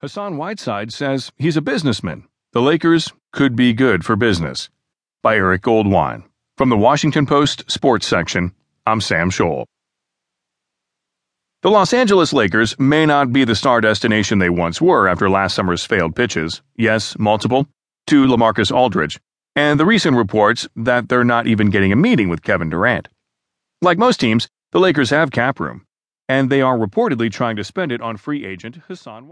Hassan Whiteside says he's a businessman. The Lakers could be good for business. By Eric Goldwein. From the Washington Post Sports section, I'm Sam Scholl. The Los Angeles Lakers may not be the star destination they once were after last summer's failed pitches, yes, multiple, to Lamarcus Aldridge, and the recent reports that they're not even getting a meeting with Kevin Durant. Like most teams, the Lakers have cap room, and they are reportedly trying to spend it on free agent Hassan